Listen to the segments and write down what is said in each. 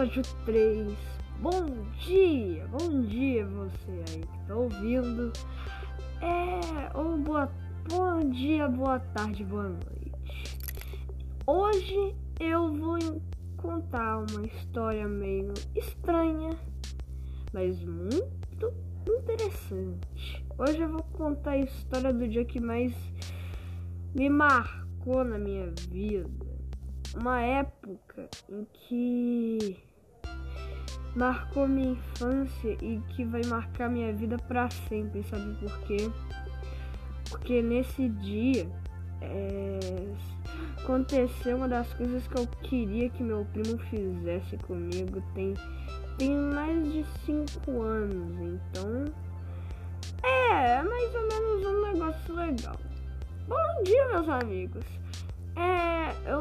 episódio 3. Bom dia, bom dia você aí que tá ouvindo. É, ou boa, bom dia, boa tarde, boa noite. Hoje eu vou contar uma história meio estranha, mas muito interessante. Hoje eu vou contar a história do dia que mais me marcou na minha vida uma época em que marcou minha infância e que vai marcar minha vida para sempre, sabe por quê? Porque nesse dia é, aconteceu uma das coisas que eu queria que meu primo fizesse comigo. Tem, tem mais de cinco anos, então é mais ou menos um negócio legal. Bom dia, meus amigos. É, eu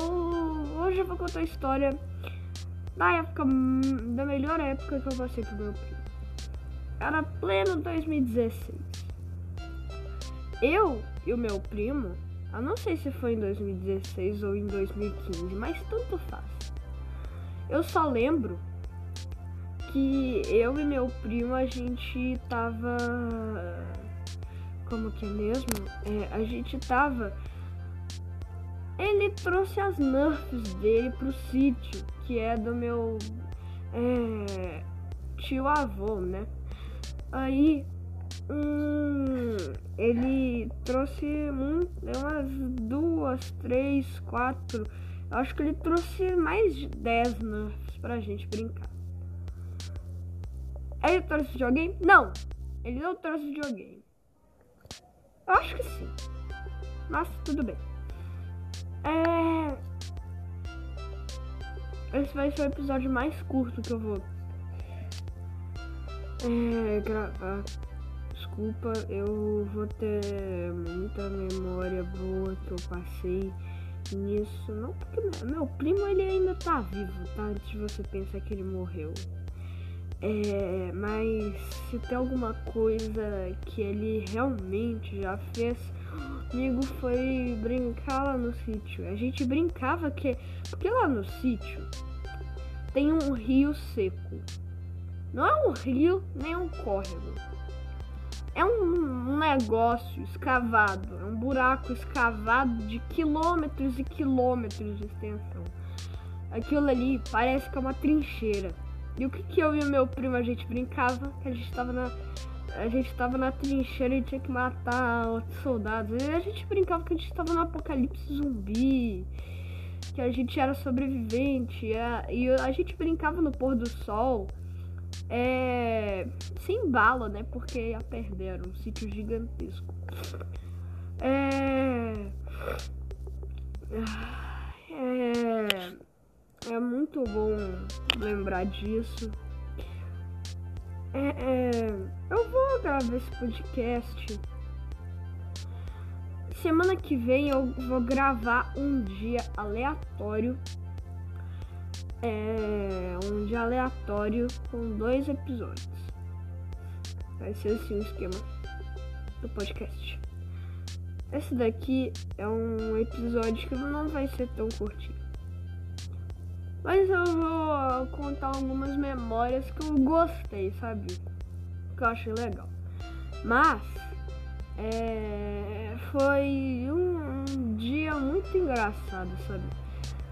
hoje eu vou contar a história da época, da melhor época que eu passei pro meu primo. Era pleno 2016. Eu e o meu primo, eu não sei se foi em 2016 ou em 2015, mas tanto faz. Eu só lembro que eu e meu primo a gente tava. Como que é mesmo? É, a gente tava ele trouxe as nerfs dele pro sítio, que é do meu é, tio avô, né? Aí hum, ele trouxe um, umas duas, três, quatro. Acho que ele trouxe mais de dez nerfs pra gente brincar. Ele trouxe videogame? Não! Ele não trouxe videogame. Eu acho que sim. Mas tudo bem. É... Esse vai ser o episódio mais curto que eu vou é, gravar. Desculpa, eu vou ter muita memória boa que eu passei nisso. Não porque meu primo ele ainda tá vivo, tá? Antes de você pensar que ele morreu. É, mas se tem alguma coisa que ele realmente já fez amigo foi brincar lá no sítio. A gente brincava que. Porque lá no sítio tem um rio seco. Não é um rio nem um córrego. É um negócio escavado. É um buraco escavado de quilômetros e quilômetros de extensão. Aquilo ali parece que é uma trincheira. E o que, que eu e o meu primo a gente brincava? Que a gente tava na a gente tava na trincheira e tinha que matar outros soldados. E a gente brincava que a gente tava no apocalipse zumbi, que a gente era sobrevivente. E a, e a gente brincava no pôr do sol, é, sem bala, né? Porque ia perder, era um sítio gigantesco. É, é, é muito bom lembrar disso. É, é, eu vou gravar esse podcast. Semana que vem eu vou gravar um dia aleatório. É, um dia aleatório com dois episódios. Vai ser assim o esquema do podcast. Esse daqui é um episódio que não vai ser tão curtinho. Mas eu vou contar algumas memórias que eu gostei, sabe? Que eu achei legal. Mas é, foi um, um, dia muito engraçado, sabe?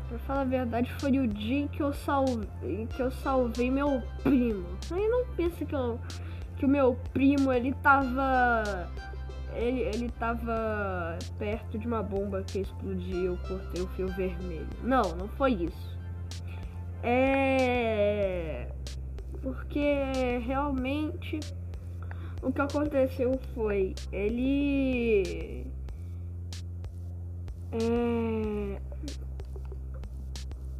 Pra falar a verdade, foi o dia que eu salvei, que eu salvei meu primo. Aí não pensa que, que o meu primo ele tava. Ele, ele tava perto de uma bomba que explodiu eu cortei o fio vermelho. Não, não foi isso. É. Porque realmente o que aconteceu foi ele. É.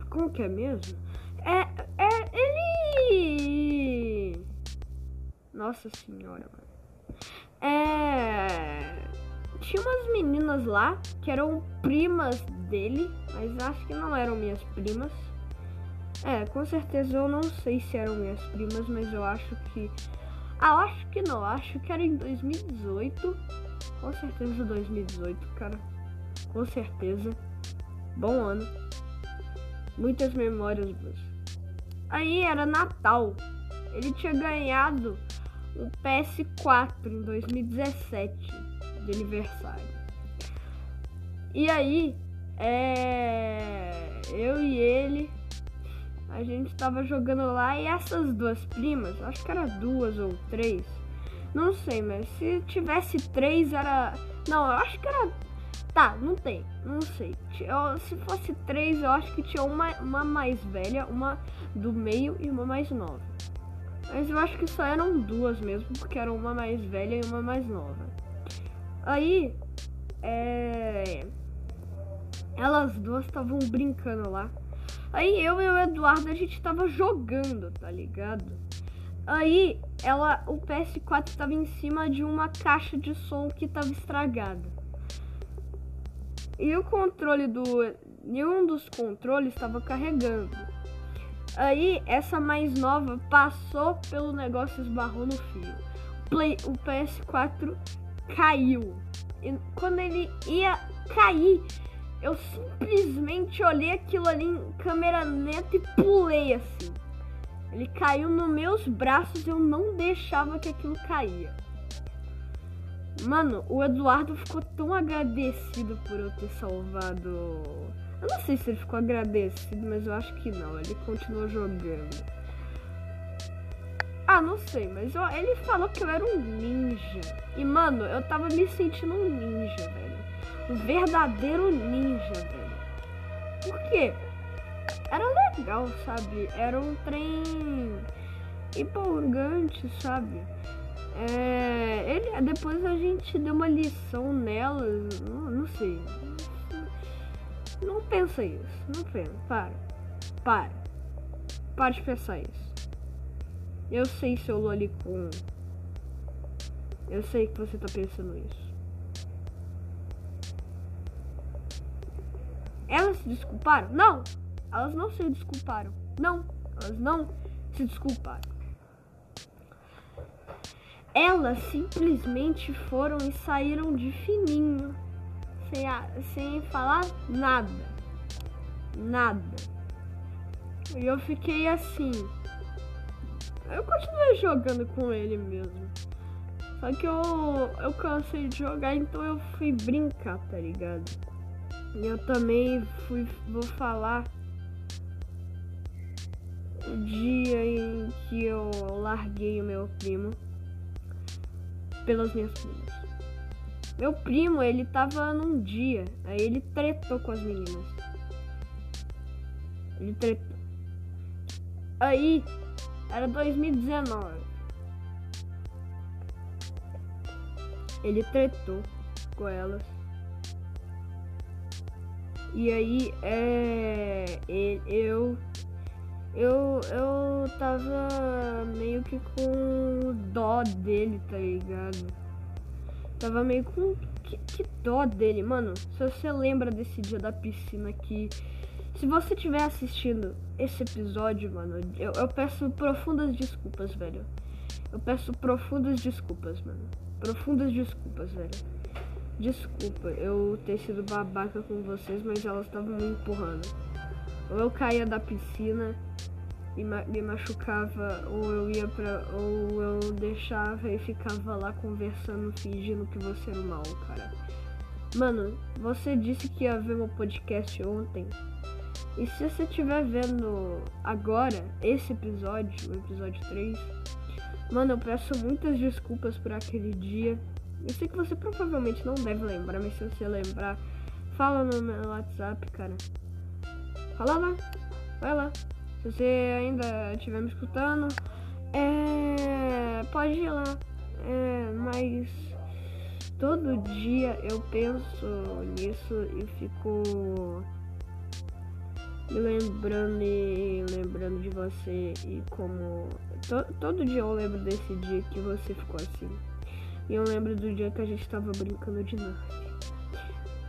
Como que é mesmo? É. É. Ele. Nossa senhora, mano. É. Tinha umas meninas lá que eram primas dele, mas acho que não eram minhas primas. É, com certeza eu não sei se eram minhas primas, mas eu acho que. Ah, acho que não, acho que era em 2018. Com certeza 2018, cara. Com certeza. Bom ano. Muitas memórias boas. Aí era Natal. Ele tinha ganhado um PS4 em 2017 de aniversário. E aí, é, eu e ele, a gente tava jogando lá e essas duas primas, acho que era duas ou três, não sei, mas se tivesse três era. Não, eu acho que era. Tá, não tem, não sei. Eu, se fosse três, eu acho que tinha uma, uma mais velha, uma do meio e uma mais nova. Mas eu acho que só eram duas mesmo, porque eram uma mais velha e uma mais nova. Aí, é... elas duas estavam brincando lá. Aí eu e o Eduardo a gente tava jogando, tá ligado? Aí ela, o PS4 estava em cima de uma caixa de som que estava estragada. E o controle do nenhum dos controles estava carregando. Aí essa mais nova passou pelo negócio e esbarrou no fio. Play, o PS4 caiu. E quando ele ia cair, eu simplesmente olhei aquilo ali em câmera lenta e pulei assim. Ele caiu nos meus braços e eu não deixava que aquilo caía. Mano, o Eduardo ficou tão agradecido por eu ter salvado. Eu não sei se ele ficou agradecido, mas eu acho que não. Ele continuou jogando. Ah, não sei, mas eu... ele falou que eu era um ninja. E, mano, eu tava me sentindo um ninja. Um verdadeiro ninja, velho. Por quê? era legal, sabe? Era um trem empolgante, sabe? É, ele, depois a gente deu uma lição nela, não, não sei. Não pensa isso, não pensa, para. Para. Para de pensar isso. Eu sei, seu lolicon. Eu sei que você tá pensando isso. Elas se desculparam? Não! Elas não se desculparam. Não, elas não se desculparam. Elas simplesmente foram e saíram de fininho, sem, a, sem falar nada. Nada. E eu fiquei assim. Eu continuei jogando com ele mesmo. Só que eu, eu cansei de jogar, então eu fui brincar, tá ligado? Eu também fui, vou falar o dia em que eu larguei o meu primo pelas minhas primas. Meu primo, ele tava num dia, aí ele tretou com as meninas. Ele tretou. Aí, era 2019. Ele tretou com elas. E aí, é. Eu eu, eu tava meio que com dó dele, tá ligado? Tava meio com. Que, que dó dele, mano. Se você lembra desse dia da piscina aqui. Se você estiver assistindo esse episódio, mano, eu, eu peço profundas desculpas, velho. Eu peço profundas desculpas, mano. Profundas desculpas, velho. Desculpa eu ter sido babaca com vocês, mas elas estavam me empurrando. Ou eu caía da piscina e me machucava, ou eu ia pra. ou eu deixava e ficava lá conversando, fingindo que você era mal, cara. Mano, você disse que ia ver meu podcast ontem. E se você estiver vendo agora esse episódio, o episódio 3, mano, eu peço muitas desculpas por aquele dia. Eu sei que você provavelmente não deve lembrar, mas se você lembrar, fala no meu WhatsApp, cara. Fala lá, vai lá. Se você ainda estiver me escutando, é, pode ir lá. É, mas todo dia eu penso nisso e fico me lembrando e lembrando de você e como to, todo dia eu lembro desse dia que você ficou assim. E eu lembro do dia que a gente tava brincando de Narnia.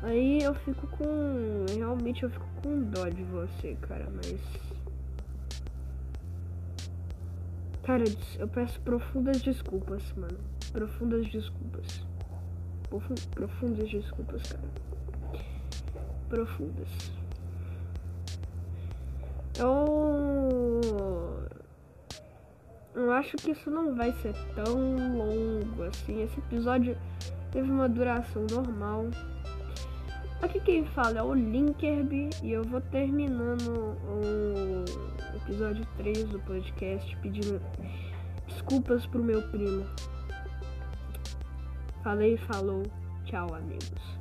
Aí eu fico com. Realmente eu fico com dó de você, cara, mas. Cara, eu peço profundas desculpas, mano. Profundas desculpas. Profundas desculpas, cara. Profundas. Eu. acho que isso não vai ser tão longo assim. Esse episódio teve uma duração normal. Aqui quem fala é o Linkerby e eu vou terminando o episódio 3 do podcast pedindo desculpas pro meu primo. Falei, falou, tchau amigos.